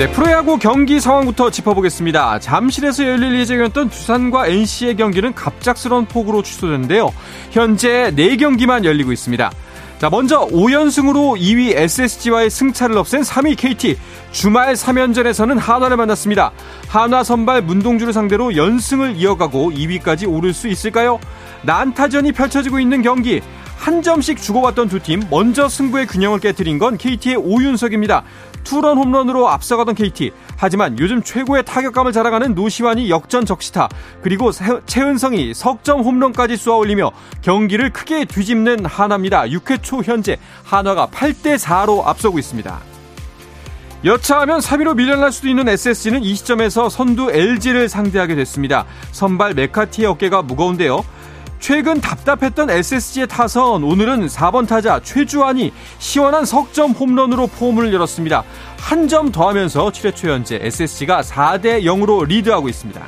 네, 프로야구 경기 상황부터 짚어보겠습니다. 잠실에서 열릴 예정이었던 두산과 NC의 경기는 갑작스러운 폭우로 취소됐는데요. 현재 4경기만 열리고 있습니다. 자, 먼저 5연승으로 2위 SSG와의 승차를 없앤 3위 KT. 주말 3연전에서는 한화를 만났습니다. 한화 선발 문동주를 상대로 연승을 이어가고 2위까지 오를 수 있을까요? 난타전이 펼쳐지고 있는 경기. 한 점씩 주고받던 두 팀 먼저 승부의 균형을 깨뜨린 건 KT의 오윤석입니다. 투런 홈런으로 앞서가던 KT. 하지만 요즘 최고의 타격감을 자랑하는 노시환이 역전 적시타. 그리고 최은성이 석점 홈런까지 쏘아 올리며 경기를 크게 뒤집는 한화입니다. 6회 초 현재 한화가 8대 4로 앞서고 있습니다. 여차하면 3위로 밀려날 수도 있는 SSG는 이 시점에서 선두 LG를 상대하게 됐습니다. 선발 메카티의 어깨가 무거운데요. 최근 답답했던 SSG의 타선 오늘은 4번 타자 최주환이 시원한 석점 홈런으로 폼을 열었습니다. 한 점 더하면서 7회 초 현재 SSG가 4대 0으로 리드하고 있습니다.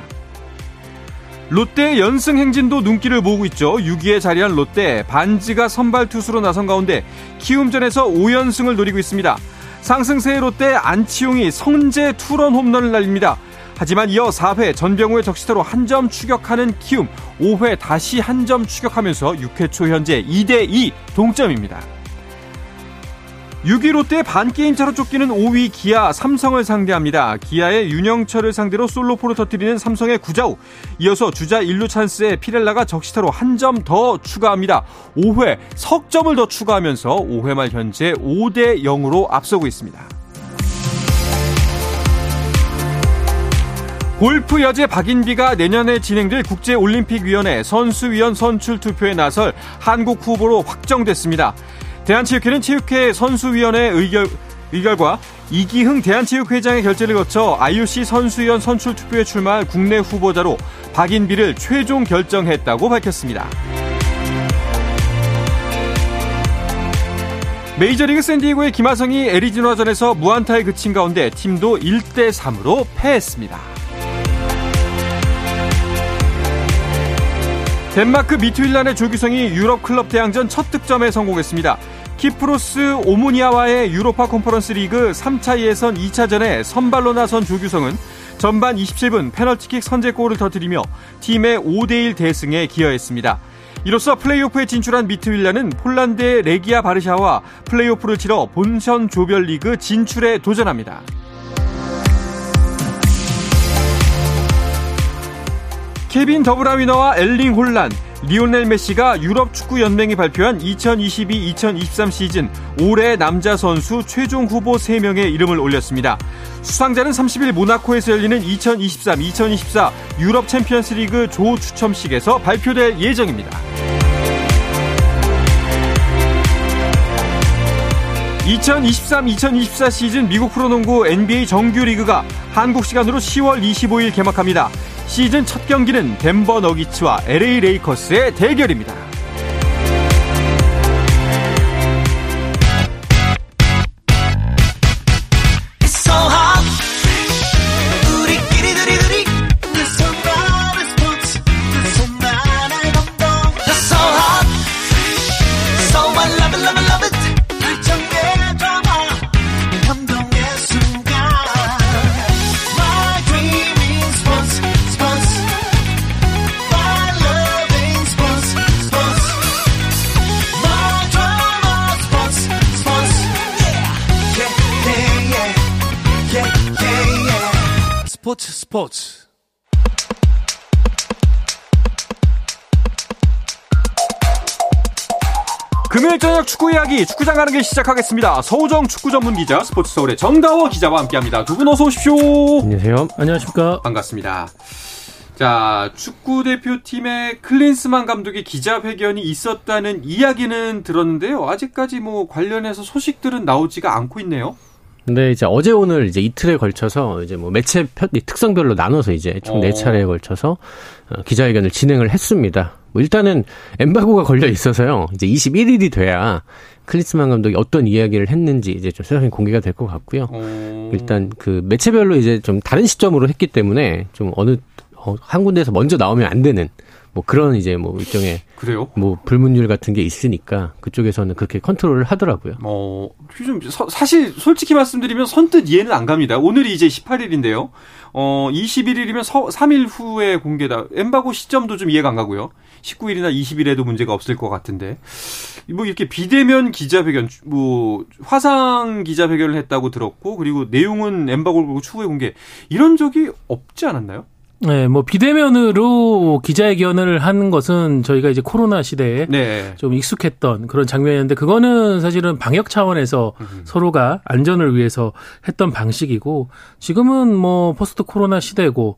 롯데의 연승 행진도 눈길을 모으고 있죠. 6위에 자리한 롯데 반지가 선발 투수로 나선 가운데 키움전에서 5연승을 노리고 있습니다. 상승세의 롯데 안치용이 성재 투런 홈런을 날립니다. 하지만 이어 4회 전병우의 적시타로 한 점 추격하는 키움, 5회 다시 한 점 추격하면서 6회 초 현재 2대2 동점입니다. 6위 롯데 반게임 차로 쫓기는 5위 기아 삼성을 상대합니다. 기아의 윤영철을 상대로 솔로포를 터뜨리는 삼성의 구자우. 이어서 주자 1루 찬스에 피렐라가 적시타로 한 점 더 추가합니다. 5회 석점을 더 추가하면서 5회 말 현재 5대 0으로 앞서고 있습니다. 골프 여제 박인비가 내년에 진행될 국제올림픽위원회 선수위원 선출 투표에 나설 한국 후보로 확정됐습니다. 대한체육회는 체육회 선수위원회 의결, 의결과 이기흥 대한체육회장의 결재를 거쳐 IOC 선수위원 선출 투표에 출마할 국내 후보자로 박인비를 최종 결정했다고 밝혔습니다. 메이저리그 샌디에고의 김하성이 애리조나전에서 무안타에 그친 가운데 팀도 1대3으로 패했습니다. 덴마크 미트윌란의 조규성이 유럽 클럽 대항전 첫 득점에 성공했습니다. 키프로스 오모니아와의 유로파 컨퍼런스 리그 3차 예선 2차전에 선발로 나선 조규성은 전반 27분 페널티킥 선제골을 터뜨리며 팀의 5대1 대승에 기여했습니다. 이로써 플레이오프에 진출한 미트윌란은 폴란드의 레기아 바르샤와 플레이오프를 치러 본선 조별리그 진출에 도전합니다. 케빈 더브라위너와 엘링 홀란, 리오넬 메시가 유럽 축구 연맹이 발표한 2022-2023 시즌 올해 남자 선수 최종 후보 3명에 이름을 올렸습니다. 수상자는 30일 모나코에서 열리는 2023-2024 유럽 챔피언스 리그 조 추첨식에서 발표될 예정입니다. 2023-2024 시즌 미국 프로농구 NBA 정규 리그가 한국 시간으로 10월 25일 개막합니다. 시즌 첫 경기는 덴버 너기츠와 LA 레이커스의 대결입니다. 스포츠 금요일 저녁 축구 이야기 축구장 가는 길 시작하겠습니다. 서우정 축구 전문 기자 스포츠 서울의 정다워 기자와 함께합니다. 두 분 어서 오십시오. 안녕하세요. 안녕하십니까. 반갑습니다. 자, 축구 대표팀의 클린스만 감독의 기자회견이 있었다는 이야기는 들었는데요. 아직까지 뭐 관련해서 소식들은 나오지가 않고 있네요. 근데 이제 어제 오늘 이제 이틀에 걸쳐서 이제 뭐 매체 특성별로 나눠서 이제 총 네 차례에 걸쳐서 어, 기자회견을 진행을 했습니다. 뭐 일단은 엠바고가 걸려 있어서요. 이제 21일이 돼야 클리스만 감독이 어떤 이야기를 했는지 이제 좀 세상에 공개가 될 것 같고요. 오. 일단 그 매체별로 이제 좀 다른 시점으로 했기 때문에 좀 어느 어, 한 군데에서 먼저 나오면 안 되는 뭐 그런 이제 뭐 일종의 그래요? 뭐 불문율 같은 게 있으니까 그쪽에서는 그렇게 컨트롤을 하더라고요. 어, 좀 사실 솔직히 말씀드리면 선뜻 이해는 안 갑니다. 오늘이 이제 18일인데요. 어, 21일이면 서, 3일 후에 공개다. 엠바고 시점도 좀 이해가 안 가고요. 19일이나 20일에도 문제가 없을 것 같은데. 뭐 이렇게 비대면 기자회견, 뭐 화상 기자회견을 했다고 들었고, 그리고 내용은 엠바고를 보고 추후에 공개. 이런 적이 없지 않았나요? 네, 뭐 비대면으로 기자회견을 하는 것은 저희가 이제 코로나 시대에 네. 좀 익숙했던 그런 장면이었는데 그거는 사실은 방역 차원에서 음. 서로가 안전을 위해서 했던 방식이고 지금은 뭐 포스트 코로나 시대고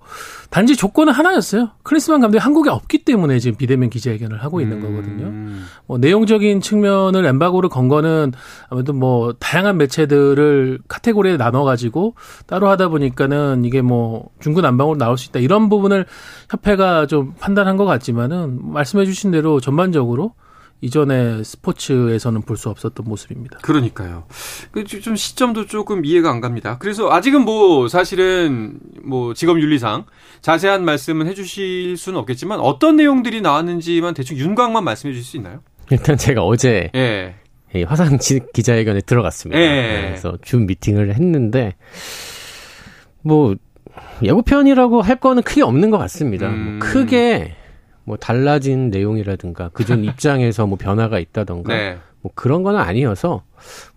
단지 조건은 하나였어요. 크리스만 감독이 한국에 없기 때문에 지금 비대면 기자회견을 하고 있는 음. 거거든요. 뭐 내용적인 측면을 엠바고를 건 거는 아무래도 뭐 다양한 매체들을 카테고리에 나눠 가지고 따로 하다 보니까는 이게 뭐 중구난방으로 나올 수 있다 이런 이런 부분을 협회가 좀 판단한 것 같지만은 말씀해 주신 대로 전반적으로 이전에 스포츠에서는 볼 수 없었던 모습입니다. 그러니까요. 그좀 시점도 조금 이해가 안 갑니다. 그래서 아직은 뭐 사실은 뭐 직업 윤리상 자세한 말씀은 해주실 수는 없겠지만 어떤 내용들이 나왔는지만 대충 윤곽만 말씀해 주실 수 있나요? 일단 제가 어제 예. 화상 기자회견에 들어갔습니다. 예. 그래서 줌 미팅을 했는데 뭐 예고편이라고 할 거는 크게 없는 것 같습니다. 뭐 음. 뭐 크게 뭐 달라진 내용이라든가 그전 입장에서 뭐 변화가 있다던가 네. 뭐 그런 건 아니어서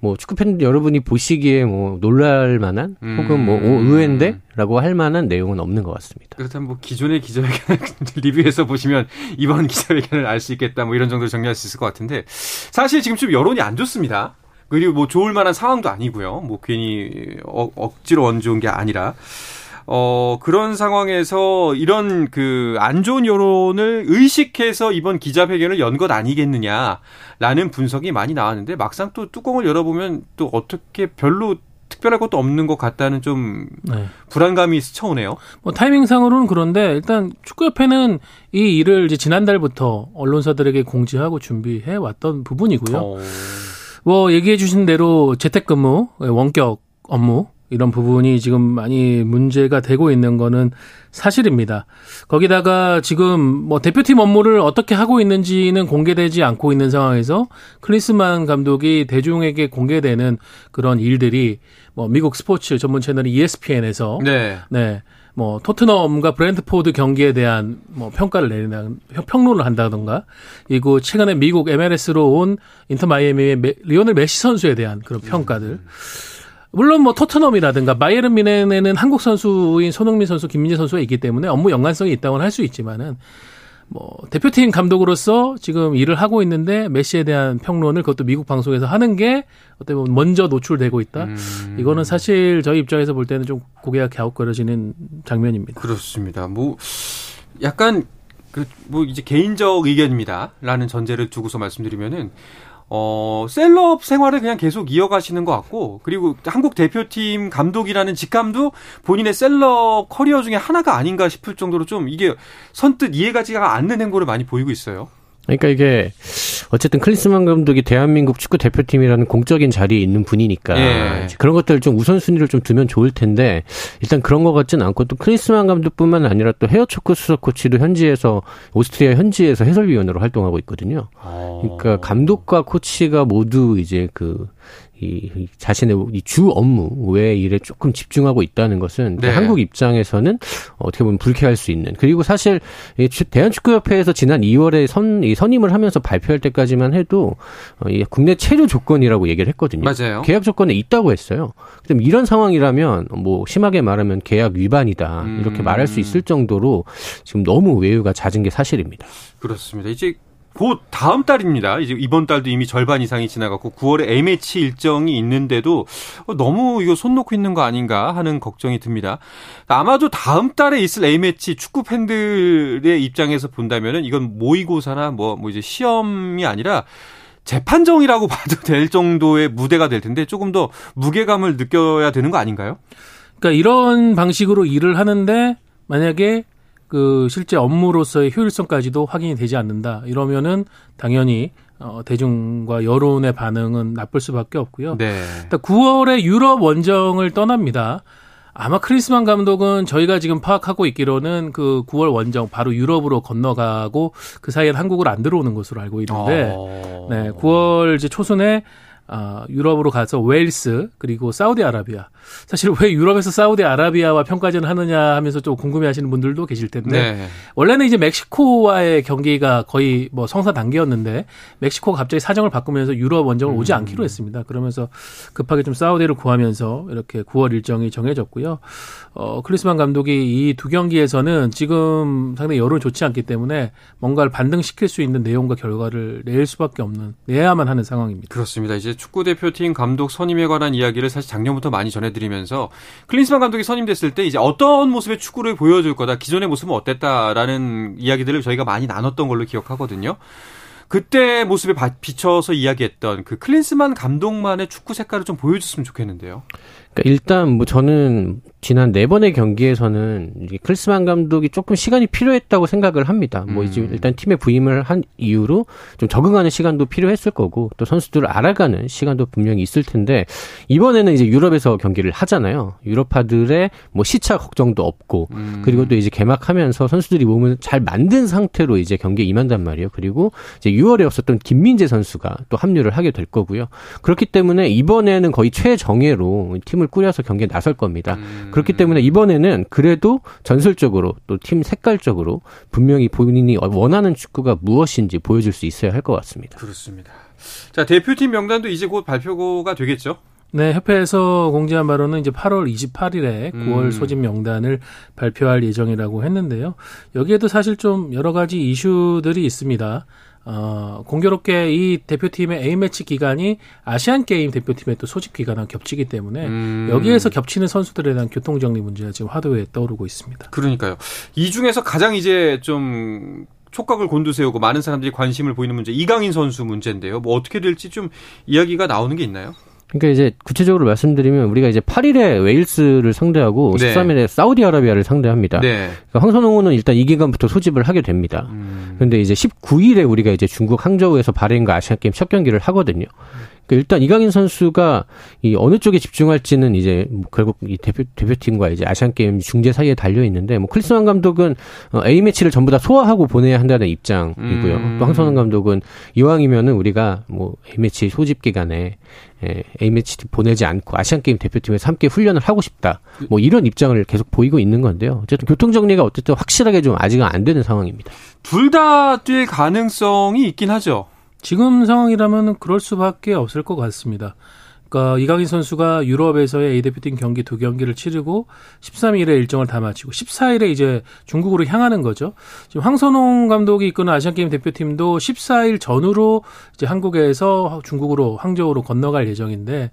뭐 축구 팬 여러분이 보시기에 뭐 놀랄 만한 음. 혹은 뭐 오, 의외인데라고 할 만한 내용은 없는 것 같습니다. 그렇다면 뭐 기존의 기자회견 리뷰에서 보시면 이번 기자회견을 알 수 있겠다 뭐 이런 정도로 정리할 수 있을 것 같은데 사실 지금 좀 여론이 안 좋습니다. 그리고 뭐 좋을 만한 상황도 아니고요. 뭐 괜히 어, 억지로 얹은 어게 아니라 어, 그런 상황에서 이런 그 안 좋은 여론을 의식해서 이번 기자회견을 연 것 아니겠느냐라는 분석이 많이 나왔는데 막상 또 뚜껑을 열어보면 또 어떻게 별로 특별할 것도 없는 것 같다는 좀 네. 불안감이 스쳐오네요. 뭐 타이밍상으로는 그런데 일단 축구협회는 이 일을 이제 지난달부터 언론사들에게 공지하고 준비해 왔던 부분이고요. 어... 뭐 얘기해 주신 대로 재택근무 원격 업무 이런 부분이 지금 많이 문제가 되고 있는 거는 사실입니다. 거기다가 지금 뭐 대표팀 업무를 어떻게 하고 있는지는 공개되지 않고 있는 상황에서 클린스만 감독이 대중에게 공개되는 그런 일들이 뭐 미국 스포츠 전문 채널 ESPN에서 네. 네. 뭐 토트넘과 브렌트포드 경기에 대한 뭐 평가를 내리는 평론을 한다던가 그리고 최근에 미국 MLS로 온 인터 마이애미의 리오넬 메시 선수에 대한 그런 평가들 음. 물론 뭐 토트넘이라든가 바이에른 뮌헨에는 한국 선수인 손흥민 선수, 김민재 선수가 있기 때문에 업무 연관성이 있다고는 할 수 있지만은 뭐 대표팀 감독으로서 지금 일을 하고 있는데 메시에 대한 평론을 그것도 미국 방송에서 하는 게 어떻게 보면 먼저 노출되고 있다. 음. 이거는 사실 저희 입장에서 볼 때는 좀 고개가 갸웃거려지는 장면입니다. 그렇습니다. 뭐 약간 그 뭐 이제 개인적 의견입니다라는 전제를 두고서 말씀드리면은 어, 셀럽 생활을 그냥 계속 이어가시는 것 같고, 그리고 한국 대표팀 감독이라는 직함도 본인의 셀럽 커리어 중에 하나가 아닌가 싶을 정도로 좀 이게 선뜻 이해가지가 않는 행보를 많이 보이고 있어요. 그러니까 이게 어쨌든 클린스만 감독이 대한민국 축구 대표팀이라는 공적인 자리에 있는 분이니까 예. 그런 것들 좀 우선순위를 좀 두면 좋을 텐데 일단 그런 것 같지는 않고 또 클린스만 감독뿐만 아니라 또 헤어초크 수석 코치도 현지에서 오스트리아 현지에서 해설위원으로 활동하고 있거든요. 아. 그러니까 감독과 코치가 모두 이제 그 이, 자신의 주 업무 외의 일에 조금 집중하고 있다는 것은 네. 한국 입장에서는 어떻게 보면 불쾌할 수 있는 그리고 사실 대한축구협회에서 지난 2월에 선, 선임을 하면서 발표할 때까지만 해도 어, 이 국내 체류 조건이라고 얘기를 했거든요. 맞아요. 계약 조건에 있다고 했어요. 그럼 이런 상황이라면 뭐 심하게 말하면 계약 위반이다 음. 이렇게 말할 수 있을 정도로 지금 너무 외유가 잦은 게 사실입니다. 그렇습니다. 이제 곧 다음 달입니다. 이제 이번 달도 이미 절반 이상이 지나갔고 9월에 A매치 일정이 있는데도 너무 이거 손 놓고 있는 거 아닌가 하는 걱정이 듭니다. 아마도 다음 달에 있을 A매치 축구 팬들의 입장에서 본다면은 이건 모의고사나 뭐, 뭐 이제 시험이 아니라 재판정이라고 봐도 될 정도의 무대가 될 텐데 조금 더 무게감을 느껴야 되는 거 아닌가요? 그러니까 이런 방식으로 일을 하는데 만약에 그 실제 업무로서의 효율성까지도 확인이 되지 않는다. 이러면은 당연히 어, 대중과 여론의 반응은 나쁠 수밖에 없고요. 네. 9월에 유럽 원정을 떠납니다. 아마 크리스만 감독은 저희가 지금 파악하고 있기로는 그 9월 원정 바로 유럽으로 건너가고 그 사이엔 한국을 안 들어오는 것으로 알고 있는데, 어... 네, 9월 이제 초순에 어, 유럽으로 가서 웨일스 그리고 사우디아라비아. 사실 왜 유럽에서 사우디아라비아와 평가전 하느냐 하면서 좀 궁금해하시는 분들도 계실 텐데 네. 원래는 이제 멕시코와의 경기가 거의 뭐 성사 단계였는데 멕시코가 갑자기 사정을 바꾸면서 유럽 원정을 오지 음. 않기로 했습니다. 그러면서 급하게 좀 사우디를 구하면서 이렇게 9월 일정이 정해졌고요. 어, 클리스만 감독이 이 두 경기에서는 지금 상당히 여론이 좋지 않기 때문에 뭔가를 반등시킬 수 있는 내용과 결과를 낼 수밖에 없는 내야만 하는 상황입니다. 그렇습니다. 이제 축구 대표팀 감독 선임에 관한 이야기를 사실 작년부터 많이 전해드리면서 클린스만 감독이 선임됐을 때 이제 어떤 모습의 축구를 보여줄 거다, 기존의 모습은 어땠다라는 이야기들을 저희가 많이 나눴던 걸로 기억하거든요. 그때 모습에 비춰서 이야기했던 그 클린스만 감독만의 축구 색깔을 좀 보여줬으면 좋겠는데요. 그러니까 일단 뭐 저는 지난 네 번의 경기에서는 클스만 감독이 조금 시간이 필요했다고 생각을 합니다. 뭐 이제 음. 일단 팀에 부임을 한 이후로 좀 적응하는 시간도 필요했을 거고 또 선수들을 알아가는 시간도 분명히 있을 텐데 이번에는 이제 유럽에서 경기를 하잖아요. 유럽파들의 뭐 시차 걱정도 없고 음. 그리고 또 이제 개막하면서 선수들이 몸을 잘 만든 상태로 이제 경기에 임한단 말이에요. 그리고 이제 6월에 없었던 김민재 선수가 또 합류를 하게 될 거고요. 그렇기 때문에 이번에는 거의 최정예로 팀을 꾸려서 경기에 나설 겁니다. 음. 그렇기 때문에 이번에는 그래도 전술적으로 또 팀 색깔적으로 분명히 본인이 원하는 축구가 무엇인지 보여줄 수 있어야 할 것 같습니다. 그렇습니다. 자, 대표팀 명단도 이제 곧 발표가 되겠죠? 네, 협회에서 공지한 바로는 이제 8월 28일에 9월 음. 소집 명단을 발표할 예정이라고 했는데요. 여기에도 사실 좀 여러 가지 이슈들이 있습니다. 어, 공교롭게 이 대표팀의 A매치 기간이 아시안 게임 대표팀의 또 소집 기간과 겹치기 때문에 음. 여기에서 겹치는 선수들에 대한 교통 정리 문제가 지금 화두에 떠오르고 있습니다. 그러니까요. 이 중에서 가장 이제 좀 촉각을 곤두세우고 많은 사람들이 관심을 보이는 문제 이강인 선수 문제인데요. 뭐 어떻게 될지 좀 이야기가 나오는 게 있나요? 그러니까 이제 구체적으로 말씀드리면 우리가 이제 8일에 웨일스를 상대하고 네. 13일에 사우디아라비아를 상대합니다. 네. 그러니까 황선홍호는 일단 이 기간부터 소집을 하게 됩니다. 음. 그런데 이제 19일에 우리가 이제 중국 항저우에서 바레인과 아시안 게임 첫 경기를 하거든요. 그러니까 일단 이강인 선수가 이 어느 쪽에 집중할지는 이제 뭐 결국 이 대표 대표팀과 이제 아시안 게임 중재 사이에 달려 있는데 뭐 클린스만 감독은 어, A 매치를 전부 다 소화하고 보내야 한다는 입장이고요. 음. 또 황선홍 감독은 이왕이면은 우리가 뭐 A 매치 소집 기간에 예, A매치 보내지 않고 아시안게임 대표팀에서 함께 훈련을 하고 싶다. 뭐 이런 입장을 계속 보이고 있는 건데요. 어쨌든 교통정리가 어쨌든 확실하게 좀 아직은 안 되는 상황입니다. 둘 다 뛸 가능성이 있긴 하죠. 지금 상황이라면 그럴 수밖에 없을 것 같습니다. 그러니까 이강인 선수가 유럽에서의 A 대표팀 경기 두 경기를 치르고 13일에 일정을 다 마치고 14일에 이제 중국으로 향하는 거죠. 지금 황선홍 감독이 이끄는 아시안 게임 대표팀도 14일 전후로 이제 한국에서 중국으로 항저우로 건너갈 예정인데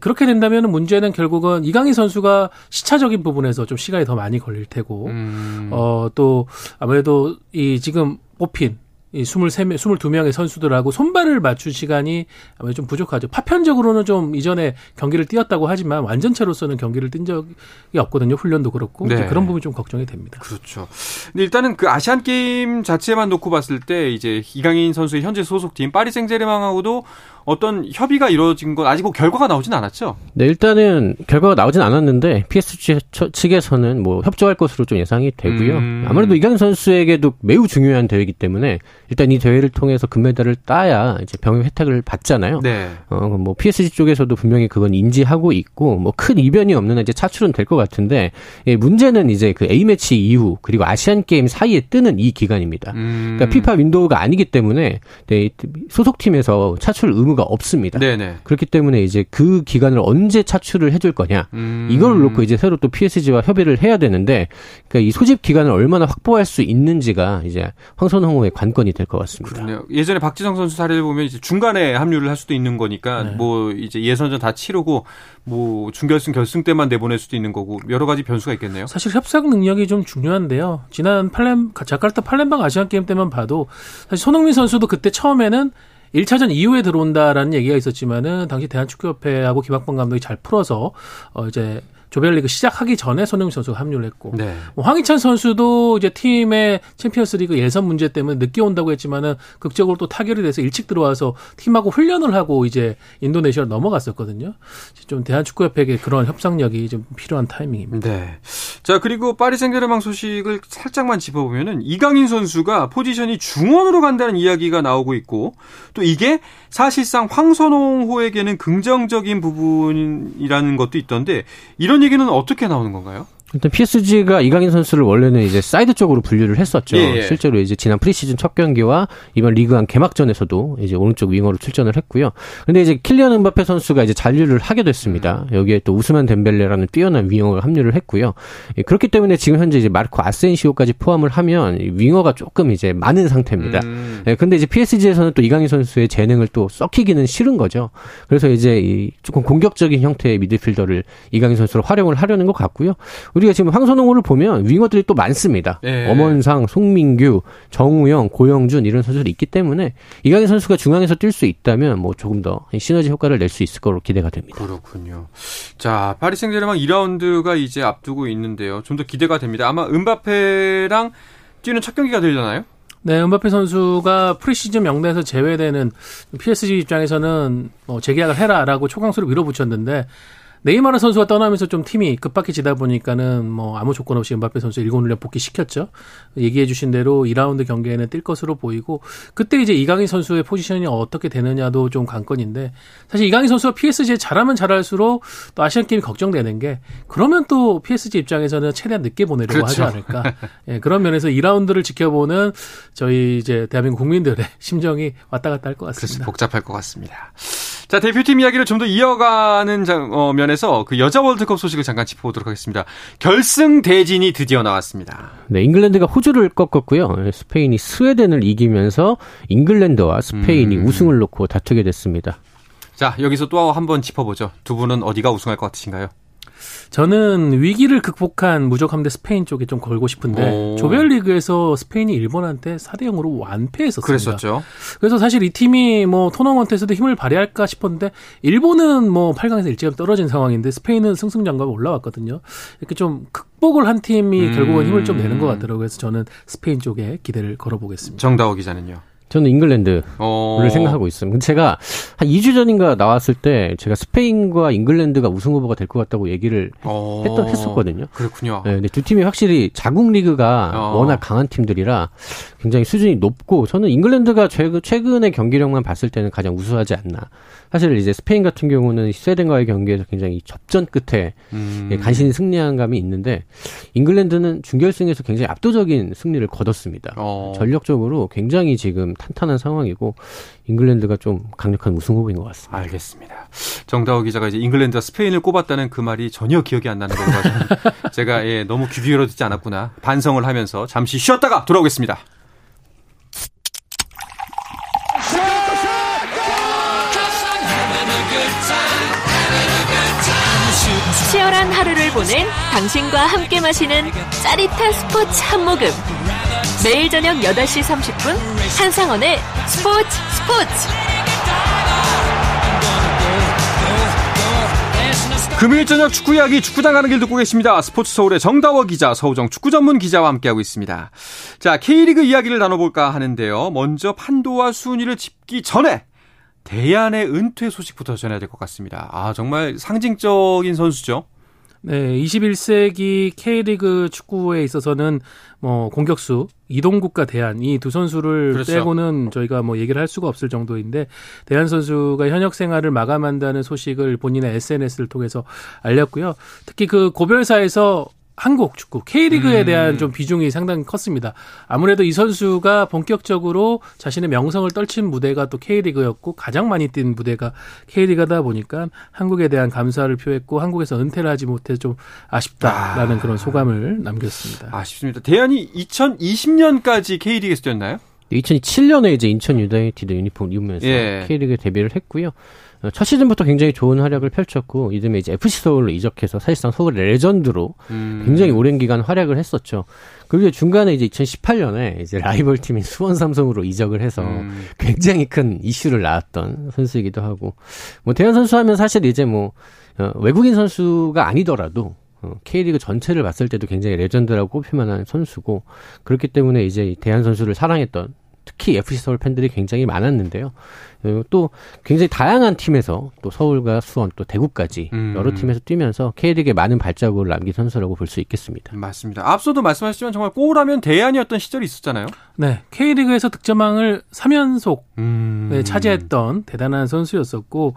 그렇게 된다면 문제는 결국은 이강인 선수가 시차적인 부분에서 좀 시간이 더 많이 걸릴 테고 음. 어또 아무래도 이 지금 뽑힌 이 23명, 22명의 선수들하고 손발을 맞출 시간이 아마 좀 부족하죠. 파편적으로는 좀 이전에 경기를 뛰었다고 하지만 완전체로서는 경기를 뛴 적이 없거든요. 훈련도 그렇고. 네. 그런 부분이 좀 걱정이 됩니다. 그렇죠. 근데 일단은 그 아시안 게임 자체만 놓고 봤을 때 이제 이강인 선수의 현재 소속팀 파리 생제르맹하고도 어떤 협의가 이루어진 건 아직 뭐 결과가 나오진 않았죠? 네, 일단은 결과가 나오진 않았는데 PSG 측에서는 뭐 협조할 것으로 좀 예상이 되고요. 음. 아무래도 이강 선수에게도 매우 중요한 대회이기 때문에 일단 이 대회를 통해서 금메달을 따야 이제 병역 혜택을 받잖아요. 네. 어, 뭐 PSG 쪽에서도 분명히 그건 인지하고 있고 뭐 큰 이변이 없는 이제 차출은 될 것 같은데 예, 문제는 이제 그 A 매치 이후 그리고 아시안 게임 사이에 뜨는 이 기간입니다. 음. 그러니까 피파 윈도우가 아니기 때문에 네, 소속 팀에서 차출 의무 의 무가 없습니다. 네네. 그렇기 때문에 이제 그 기간을 언제 차출을 해줄 거냐 음. 이걸 놓고 이제 새로 또 PSG와 협의를 해야 되는데 그러니까 이 소집 기간을 얼마나 확보할 수 있는지가 이제 황선홍호의 관건이 될 것 같습니다. 그렇네요. 예전에 박지성 선수 사례를 보면 이제 중간에 합류를 할 수도 있는 거니까 네. 뭐 이제 예선전 다 치르고 뭐 중결승 결승 때만 내보낼 수도 있는 거고 여러 가지 변수가 있겠네요. 사실 협상 능력이 좀 중요한데요. 지난 팔렘 자카르타 팔렘방 아시안 게임 때만 봐도 사실 손흥민 선수도 그때 처음에는 1차전 이후에 들어온다라는 얘기가 있었지만은 당시 대한축구협회하고 김학범 감독이 잘 풀어서 어 이제 조별리그 시작하기 전에 손흥민 선수가 합류를 했고 네. 뭐 황희찬 선수도 이제 팀의 챔피언스리그 예선 문제 때문에 늦게 온다고 했지만은 극적으로 또 타결이 돼서 일찍 들어와서 팀하고 훈련을 하고 이제 인도네시아로 넘어갔었거든요. 좀 대한축구협회에 그런 협상력이 좀 필요한 타이밍입니다. 네. 자 그리고 파리 생제르맹 소식을 살짝만 짚어보면은 이강인 선수가 포지션이 중원으로 간다는 이야기가 나오고 있고 또 이게 사실상 황선홍호에게는 긍정적인 부분이라는 것도 있던데 이런 얘기는 어떻게 나오는 건가요? 일단 PSG가 이강인 선수를 원래는 이제 사이드 쪽으로 분류를 했었죠. 예, 예. 실제로 이제 지난 프리시즌 첫 경기와 이번 리그앙 개막전에서도 이제 오른쪽 윙어로 출전을 했고요. 근데 이제 킬리언 은바페 선수가 이제 잔류를 하게 됐습니다. 음. 여기에 또 우스만 덴벨레라는 뛰어난 윙어가 합류를 했고요. 예, 그렇기 때문에 지금 현재 이제 마르코 아센시오까지 포함을 하면 윙어가 조금 이제 많은 상태입니다. 음. 예, 근데 이제 PSG에서는 또 이강인 선수의 재능을 또 썩히기는 싫은 거죠. 그래서 이제 이 조금 공격적인 형태의 미드필더를 이강인 선수로 활용을 하려는 것 같고요. 우리가 지금 황선홍호를 보면 윙어들이 또 많습니다. 예. 엄원상, 송민규, 정우영, 고영준 이런 선수들이 있기 때문에 이강인 선수가 중앙에서 뛸 수 있다면 뭐 조금 더 시너지 효과를 낼 수 있을 거로 기대가 됩니다. 그렇군요. 자, 파리 생제르맹 2라운드가 이제 앞두고 있는데요. 좀 더 기대가 됩니다. 아마 은바페랑 뛰는 첫 경기가 되려나요? 네, 은바페 선수가 프리시즌 명단에서 제외되는 PSG 입장에서는 뭐 재계약을 해라라고 초강수로 밀어붙였는데 네이마르 선수가 떠나면서 좀 팀이 급박해지다 보니까는 뭐 아무 조건 없이 은바페 선수 일본 훈련 복귀 시켰죠. 얘기해 주신 대로 2라운드 경기에는 뛸 것으로 보이고 그때 이제 이강인 선수의 포지션이 어떻게 되느냐도 좀 관건인데 사실 이강인 선수가 PSG에 잘하면 잘할수록 또 아시안 게임이 걱정되는 게 그러면 또 PSG 입장에서는 최대한 늦게 보내려고 그렇죠. 하지 않을까. 예, 그런 면에서 2라운드를 지켜보는 저희 이제 대한민국 국민들의 심정이 왔다 갔다 할 것 같습니다. 그렇죠. 복잡할 것 같습니다. 자, 대표팀 이야기를 좀 더 이어가는 장, 어, 면에서 그 여자 월드컵 소식을 잠깐 짚어보도록 하겠습니다. 결승 대진이 드디어 나왔습니다. 네, 잉글랜드가 호주를 꺾었고요. 스페인이 스웨덴을 이기면서 잉글랜드와 스페인이 음. 우승을 놓고 다투게 됐습니다. 자, 여기서 또 한 번 짚어보죠. 두 분은 어디가 우승할 것 같으신가요? 저는 위기를 극복한 무적함대 스페인 쪽에 좀 걸고 싶은데 오. 조별리그에서 스페인이 일본한테 4대 0으로 완패했었습니다. 그랬었죠. 그래서 사실 이 팀이 뭐 토너먼트에서도 힘을 발휘할까 싶었는데 일본은 뭐 8강에서 일찌감 떨어진 상황인데 스페인은 승승장구하고 올라왔거든요. 이렇게 좀 극복을 한 팀이 음. 결국은 힘을 좀 내는 것 같더라고요. 그래서 저는 스페인 쪽에 기대를 걸어보겠습니다. 정다호 기자는요. 저는 잉글랜드를 어... 생각하고. 근데 제가 한 2주 전인가 나왔을 때 제가 스페인과 잉글랜드가 우승 후보가 될 것 같다고 얘기를 어... 했던 했었거든요. 그렇군요. 네, 근데 두 팀이 확실히 자국 리그가 어... 워낙 강한 팀들이라 굉장히 수준이 높고 저는 잉글랜드가 최근 최근의 경기력만 봤을 때는 가장 우수하지 않나. 사실 이제 스페인 같은 경우는 스웨덴과의 경기에서 굉장히 접전 끝에 음... 예, 간신히 승리한 감이 있는데 잉글랜드는 준결승에서 굉장히 압도적인 승리를 거뒀습니다. 어... 전력적으로 굉장히 지금 탄탄한 상황이고 잉글랜드가 좀 강력한 우승 후보인 것 같습니다. 알겠습니다. 정다호 기자가 이제 잉글랜드와 스페인을 꼽았다는 그 말이 전혀 기억이 안 나는 거라서 제가 예, 너무 귀 기울여 듣지 않았구나 반성을 하면서 잠시 쉬었다가 돌아오겠습니다. 치열한 하루를 보낸 당신과 함께 마시는 짜릿한 스포츠 한 모금. 매일 저녁 8시 30분 한상원의 스포츠 스포츠. 금요일 저녁 축구 이야기 축구장 가는 길 듣고 계십니다. 스포츠 서울의 정다워 기자, 서우정 축구 전문 기자와 함께하고 있습니다. 자, K리그 이야기를 나눠볼까 하는데요. 먼저 판도와 순위를 짚기 전에 대안의 은퇴 소식부터 전해야 될 것 같습니다. 아, 정말 상징적인 선수죠. 네, 21세기 K리그 축구에 있어서는 뭐 공격수 이동국과 대한 이 두 선수를 그렇죠. 빼고는 저희가 뭐 얘기를 할 수가 없을 정도인데 대한 선수가 현역 생활을 마감한다는 소식을 본인의 SNS를 통해서 알렸고요. 특히 그 고별사에서 한국 축구 K리그에 음. 대한 좀 비중이 상당히 컸습니다. 아무래도 이 선수가 본격적으로 자신의 명성을 떨친 무대가 또 K리그였고 가장 많이 뛴 무대가 K리그다 보니까 한국에 대한 감사를 표했고 한국에서 은퇴를 하지 못해 좀 아쉽다라는 아. 그런 소감을 남겼습니다. 아쉽습니다. 대안이 2020년까지 K리그에서 뛰었나요? 2007년에 이제 인천 유나이티드 유니폼 입으면서 예. K리그에 데뷔를 했고요. 어, 첫 시즌부터 굉장히 좋은 활약을 펼쳤고 이듬해 이제 FC 서울로 이적해서 사실상 서울 레전드로 음. 굉장히 오랜 기간 활약을 했었죠. 그리고 중간에 이제 2018년에 이제 라이벌 팀인 수원 삼성으로 이적을 해서 음. 굉장히 큰 이슈를 낳았던 선수이기도 하고 뭐 데얀 선수 하면 사실 이제 뭐 어, 외국인 선수가 아니더라도 어, K리그 전체를 봤을 때도 굉장히 레전드라고 꼽힐 만한 선수고 그렇기 때문에 이제 데얀 선수를 사랑했던 특히 FC 서울 팬들이 굉장히 많았는데요. 또 굉장히 다양한 팀에서 또 서울과 수원 또 대구까지 음. 여러 팀에서 뛰면서 K리그에 많은 발자국을 남긴 선수라고 볼 수 있겠습니다. 맞습니다. 앞서도 말씀하셨지만 정말 골하면 대안이었던 시절이 있었잖아요. 네, K리그에서 득점왕을 3연속 음. 네, 차지했던 대단한 선수였었고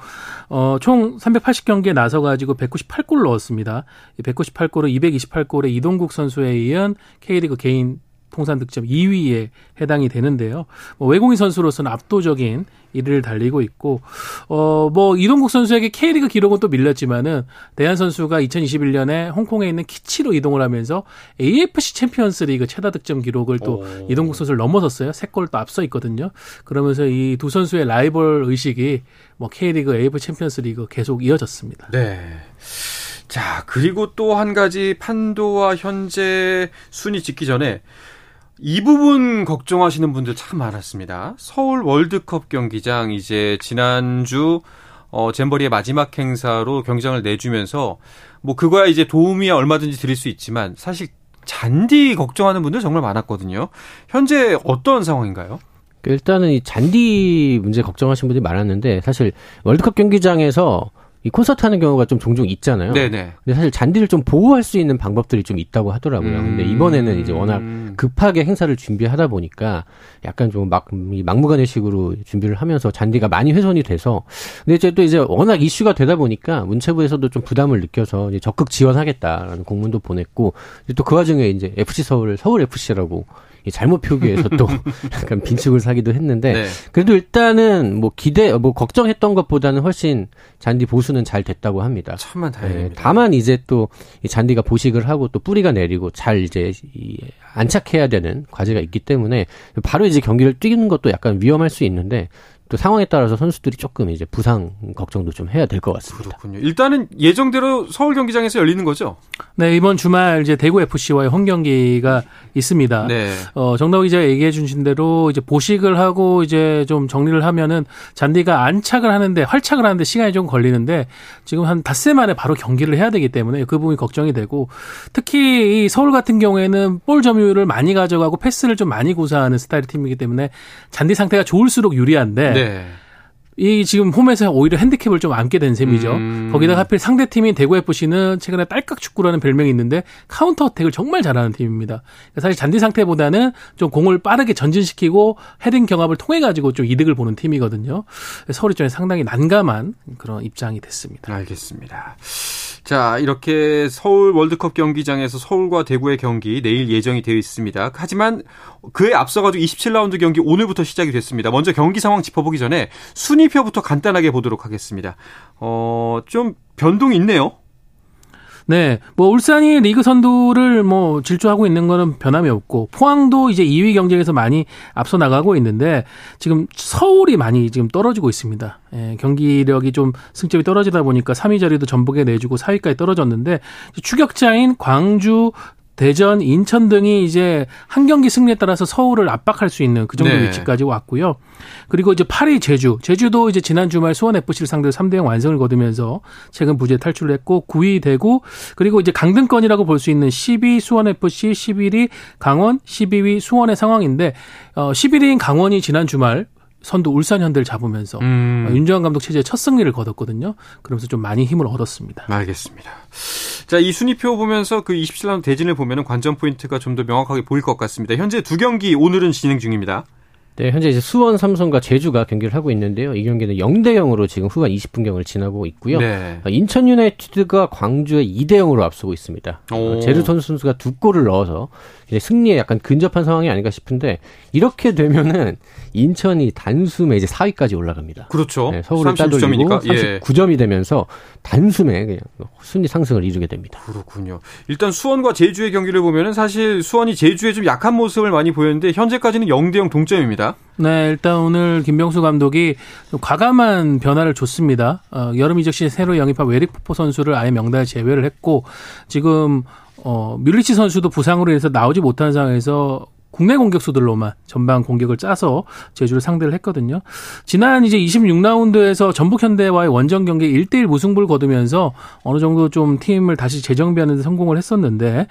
어, 총 380경기에 나서 가지고 198골 넣었습니다. 198골을 228골에 이동국 선수에 이은 K리그 개인 통산 득점 2위에 해당이 되는데요. 뭐 외국인 선수로서는 압도적인 1위를 달리고 있고 어 뭐 이동국 선수에게 K리그 기록은 또 밀렸지만은 데얀 선수가 2021년에 홍콩에 있는 킷치로 이동을 하면서 AFC 챔피언스 리그 최다 득점 기록을 또 오. 이동국 선수를 넘어섰어요. 3골 또 앞서 있거든요. 그러면서 이 두 선수의 라이벌 의식이 뭐 K리그, AFC 챔피언스 리그 계속 이어졌습니다. 네. 자, 그리고 또 한 가지 판도와 현재 순위 짚기 전에 이 부분 걱정하시는 분들 참 많았습니다. 서울 월드컵 경기장 이제 지난주 어 잼버리의 마지막 행사로 경기장을 내주면서 뭐 그거야 이제 도움이 얼마든지 드릴 수 있지만 사실 잔디 걱정하는 분들 정말 많았거든요. 현재 어떤 상황인가요? 일단은 이 잔디 문제 걱정하시는 분들이 많았는데 사실 월드컵 경기장에서 이 콘서트 하는 경우가 좀 종종 있잖아요. 네네. 근데 사실 잔디를 좀 보호할 수 있는 방법들이 좀 있다고 하더라고요. 음. 근데 이번에는 이제 워낙 급하게 행사를 준비하다 보니까 약간 좀 막, 막무가내 식으로 준비를 하면서 잔디가 많이 훼손이 돼서 근데 이제 또 이제 워낙 이슈가 되다 보니까 문체부에서도 좀 부담을 느껴서 이제 적극 지원하겠다라는 공문도 보냈고 또 그 와중에 이제 FC 서울을 서울 FC라고 잘못 표기해서 또 약간 빈축을 사기도 했는데 네. 그래도 일단은 뭐 기대 뭐 걱정했던 것보다는 훨씬 잔디 보수는 잘 됐다고 합니다. 참만 다행입니다. 네, 다만 이제 또 이 잔디가 보식을 하고 또 뿌리가 내리고 잘 이제 이 안착해야 되는 과제가 있기 때문에 바로 이제 경기를 뛰는 것도 약간 위험할 수 있는데 또 상황에 따라서 선수들이 조금 이제 부상 걱정도 좀 해야 될 것 같습니다. 그렇군요. 일단은 예정대로 서울 경기장에서 열리는 거죠? 네, 이번 주말 이제 대구 FC와의 홈 경기가 있습니다. 네. 어, 정다우 기자가 얘기해 주신 대로 이제 보식을 하고 이제 좀 정리를 하면은 잔디가 안착을 하는데 활착을 하는데 시간이 좀 걸리는데 지금 한 닷새 만에 바로 경기를 해야 되기 때문에 그 부분이 걱정이 되고 특히 이 서울 같은 경우에는 볼 점유율을 많이 가져가고 패스를 좀 많이 구사하는 스타일 팀이기 때문에 잔디 상태가 좋을수록 유리한데 네. 이 지금 홈에서 오히려 핸디캡을 좀 안게 된 셈이죠. 음. 거기다 하필 상대 팀인 대구 FC는 최근에 딸깍 축구라는 별명이 있는데 카운터 어택을 정말 잘하는 팀입니다. 그러니까 사실 잔디 상태보다는 좀 공을 빠르게 전진시키고 헤딩 경합을 통해 가지고 좀 이득을 보는 팀이거든요. 서울 입장에 상당히 난감한 그런 입장이 됐습니다. 알겠습니다. 자, 이렇게 서울 월드컵 경기장에서 서울과 대구의 경기 내일 예정이 되어 있습니다. 하지만 그에 앞서가지고 27라운드 경기 오늘부터 시작이 됐습니다. 먼저 경기 상황 짚어보기 전에 순위표부터 간단하게 보도록 하겠습니다. 어, 좀 변동이 있네요. 네, 뭐 울산이 리그 선두를 뭐 질주하고 있는 거는 변함이 없고 포항도 이제 2위 경쟁에서 많이 앞서 나가고 있는데 지금 서울이 많이 지금 떨어지고 있습니다. 예, 경기력이 좀 승점이 떨어지다 보니까 3위 자리도 전북에 내주고 4위까지 떨어졌는데 추격자인 광주 대전, 인천 등이 이제 한 경기 승리에 따라서 서울을 압박할 수 있는 그 정도 네. 위치까지 왔고요. 그리고 이제 8위 제주, 제주도 이제 지난 주말 수원 FC를 상대로 3대 0 완승을 거두면서 최근 부재 탈출을 했고 9위 되고 그리고 이제 강등권이라고 볼 수 있는 10위 수원 FC, 11위 강원, 12위 수원의 상황인데 어 11위인 강원이 지난 주말 선두 울산 현대를 잡으면서 음. 윤정환 감독 체제의 첫 승리를 거뒀거든요. 그러면서 좀 많이 힘을 얻었습니다. 알겠습니다. 자, 이 순위표 보면서 그 27라운드 대진을 보면은 관전 포인트가 좀 더 명확하게 보일 것 같습니다. 현재 두 경기 오늘은 진행 중입니다. 네, 현재 이제 수원 삼성과 제주가 경기를 하고 있는데요. 이 경기는 0대 0으로 지금 후반 20분경을 지나고 있고요. 네. 인천 유나이티드가 광주에 2대 0으로 앞서고 있습니다. 오. 제르소 선수가 두 골을 넣어서 승리에 약간 근접한 상황이 아닌가 싶은데 이렇게 되면은 인천이 단숨에 이제 4위까지 올라갑니다. 그렇죠. 네, 서울을 따돌리고 39점이 되면서 단숨에 그냥 순위 상승을 이루게 됩니다. 그렇군요. 일단 수원과 제주의 경기를 보면은 사실 수원이 제주에 좀 약한 모습을 많이 보였는데 현재까지는 0대 0 동점입니다. 네, 일단 오늘 김병수 감독이 과감한 변화를 줬습니다. 어, 여름 이적 시 새로 영입한 웨릭 포포 선수를 아예 명단에 제외를 했고 지금 어, 뮬리치 선수도 부상으로 인해서 나오지 못한 상황에서 국내 공격수들로만 전방 공격을 짜서 제주를 상대를 했거든요. 지난 이제 26라운드에서 전북 현대와의 원정 경기 1대1 무승부를 거두면서 어느 정도 좀 팀을 다시 재정비하는 데 성공을 했었는데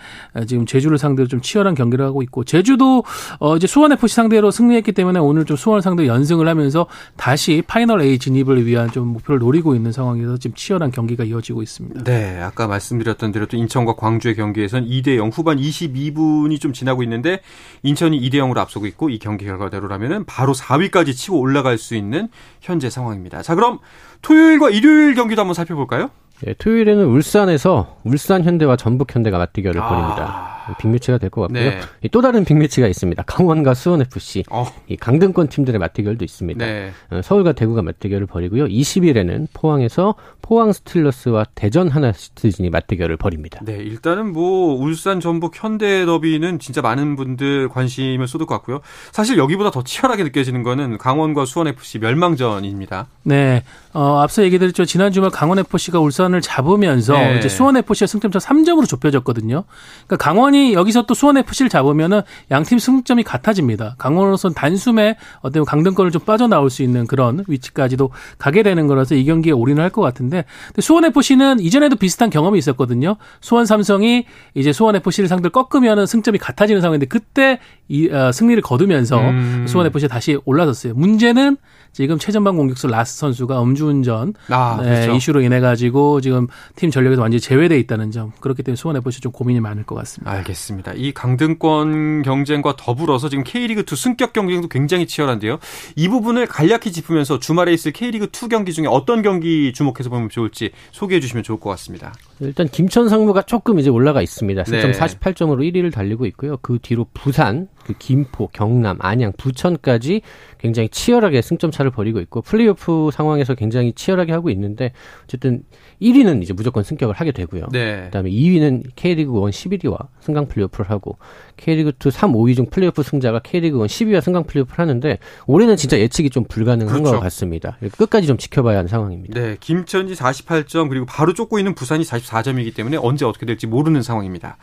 지금 제주를 상대로 좀 치열한 경기를 하고 있고 제주도 어 이제 수원 FC 상대로 승리했기 때문에 오늘 좀 수원 상대 연승을 하면서 다시 파이널 A 진입을 위한 좀 목표를 노리고 있는 상황에서 지금 치열한 경기가 이어지고 있습니다. 네, 아까 말씀드렸던 대로 또 인천과 광주의 경기에선 2대 0 후반 22분이 좀 지나고 있는데 인 천이 2대 0으로 앞서고 있고 이 경기 결과대로라면은 바로 4위까지 치고 올라갈 수 있는 현재 상황입니다. 자, 그럼 토요일과 일요일 경기도 한번 살펴볼까요? 네, 토요일에는 울산에서 울산 현대와 전북 현대가 맞대결을 아... 벌입니다. 빅매치가 될 것 같고요. 네. 또 다른 빅매치가 있습니다. 강원과 수원 FC, 어. 이 강등권 팀들의 맞대결도 있습니다. 네. 어, 서울과 대구가 맞대결을 벌이고요. 20일에는 포항에서 포항 스틸러스와 대전 하나시티즌이 맞대결을 벌입니다. 네, 일단은 뭐 울산 전북 현대 더비는 진짜 많은 분들 관심을 쏟을 것 같고요. 사실 여기보다 더 치열하게 느껴지는 거는 강원과 수원 FC 멸망전입니다. 네, 어, 앞서 얘기 드렸죠. 지난 주말 강원 FC가 울산을 잡으면서 네. 이제 수원 FC의 승점차 3점으로 좁혀졌거든요. 그러니까 강원 이 여기서 또 수원 FC를 잡으면은 양팀 승점이 같아집니다. 강원으로서는 단숨에 어떤 강등권을 좀 빠져나올 수 있는 그런 위치까지도 가게 되는 거라서 이 경기에 올인을 할 것 같은데 수원 FC는 이전에도 비슷한 경험이 있었거든요. 수원 삼성이 이제 수원 FC를 상대로 꺾으면은 승점이 같아지는 상황인데 그때 이 어, 승리를 거두면서 음. 수원 FC 다시 올라섰어요. 문제는 지금 최전방 공격수 라스 선수가 음주운전 아, 네, 그렇죠. 이슈로 인해 가지고 지금 팀 전력에서 완전히 제외돼 있다는 점. 그렇기 때문에 수원 FC 좀 고민이 많을 것 같습니다. 알겠습니다. 이 강등권 경쟁과 더불어서 지금 K리그 2 승격 경쟁도 굉장히 치열한데요. 이 부분을 간략히 짚으면서 주말에 있을 K리그 2 경기 중에 어떤 경기 주목해서 보면 좋을지 소개해 주시면 좋을 것 같습니다. 일단 김천 상무가 조금 이제 올라가 있습니다. 승점 네. 48점으로 1위를 달리고 있고요. 그 뒤로 부산, 그 김포, 경남, 안양, 부천까지 굉장히 치열하게 승점 차를 벌이고 있고 플레이오프 상황에서 굉장히 치열하게 하고 있는데 어쨌든 1위는 이제 무조건 승격을 하게 되고요. 네. 그다음에 2위는 K리그 1 11위와 승강 플레이오프를 하고 K리그 2 3, 5위 중 플레이오프 승자가 K리그 1 10위와 승강 플레이오프를 하는데 올해는 진짜 예측이 좀 불가능한 그렇죠. 것 같습니다. 끝까지 좀 지켜봐야 하는 상황입니다. 네, 김천지 48점 그리고 바로 쫓고 있는 부산이 44점이기 때문에 언제 어떻게 될지 모르는 상황입니다.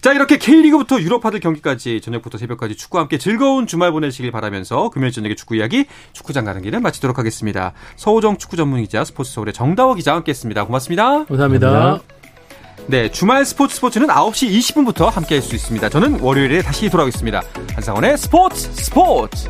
자, 이렇게 K리그부터 유럽파들 경기까지 저녁부터 새벽 까지 축구와 함께 즐거운 주말 보내시길 바라면서 금요일 저녁에 축구 이야기 축구장 가는 길을 마치도록 하겠습니다. 서호정 축구 전문 기자 스포츠 서울의 정다워 기자와 함께했습니다. 고맙습니다. 감사합니다. 감사합니다. 네, 주말 스포츠 스포츠는 9시 20분부터 함께 할 수 있습니다. 저는 월요일에 다시 돌아오겠습니다. 한상원의 스포츠 스포츠!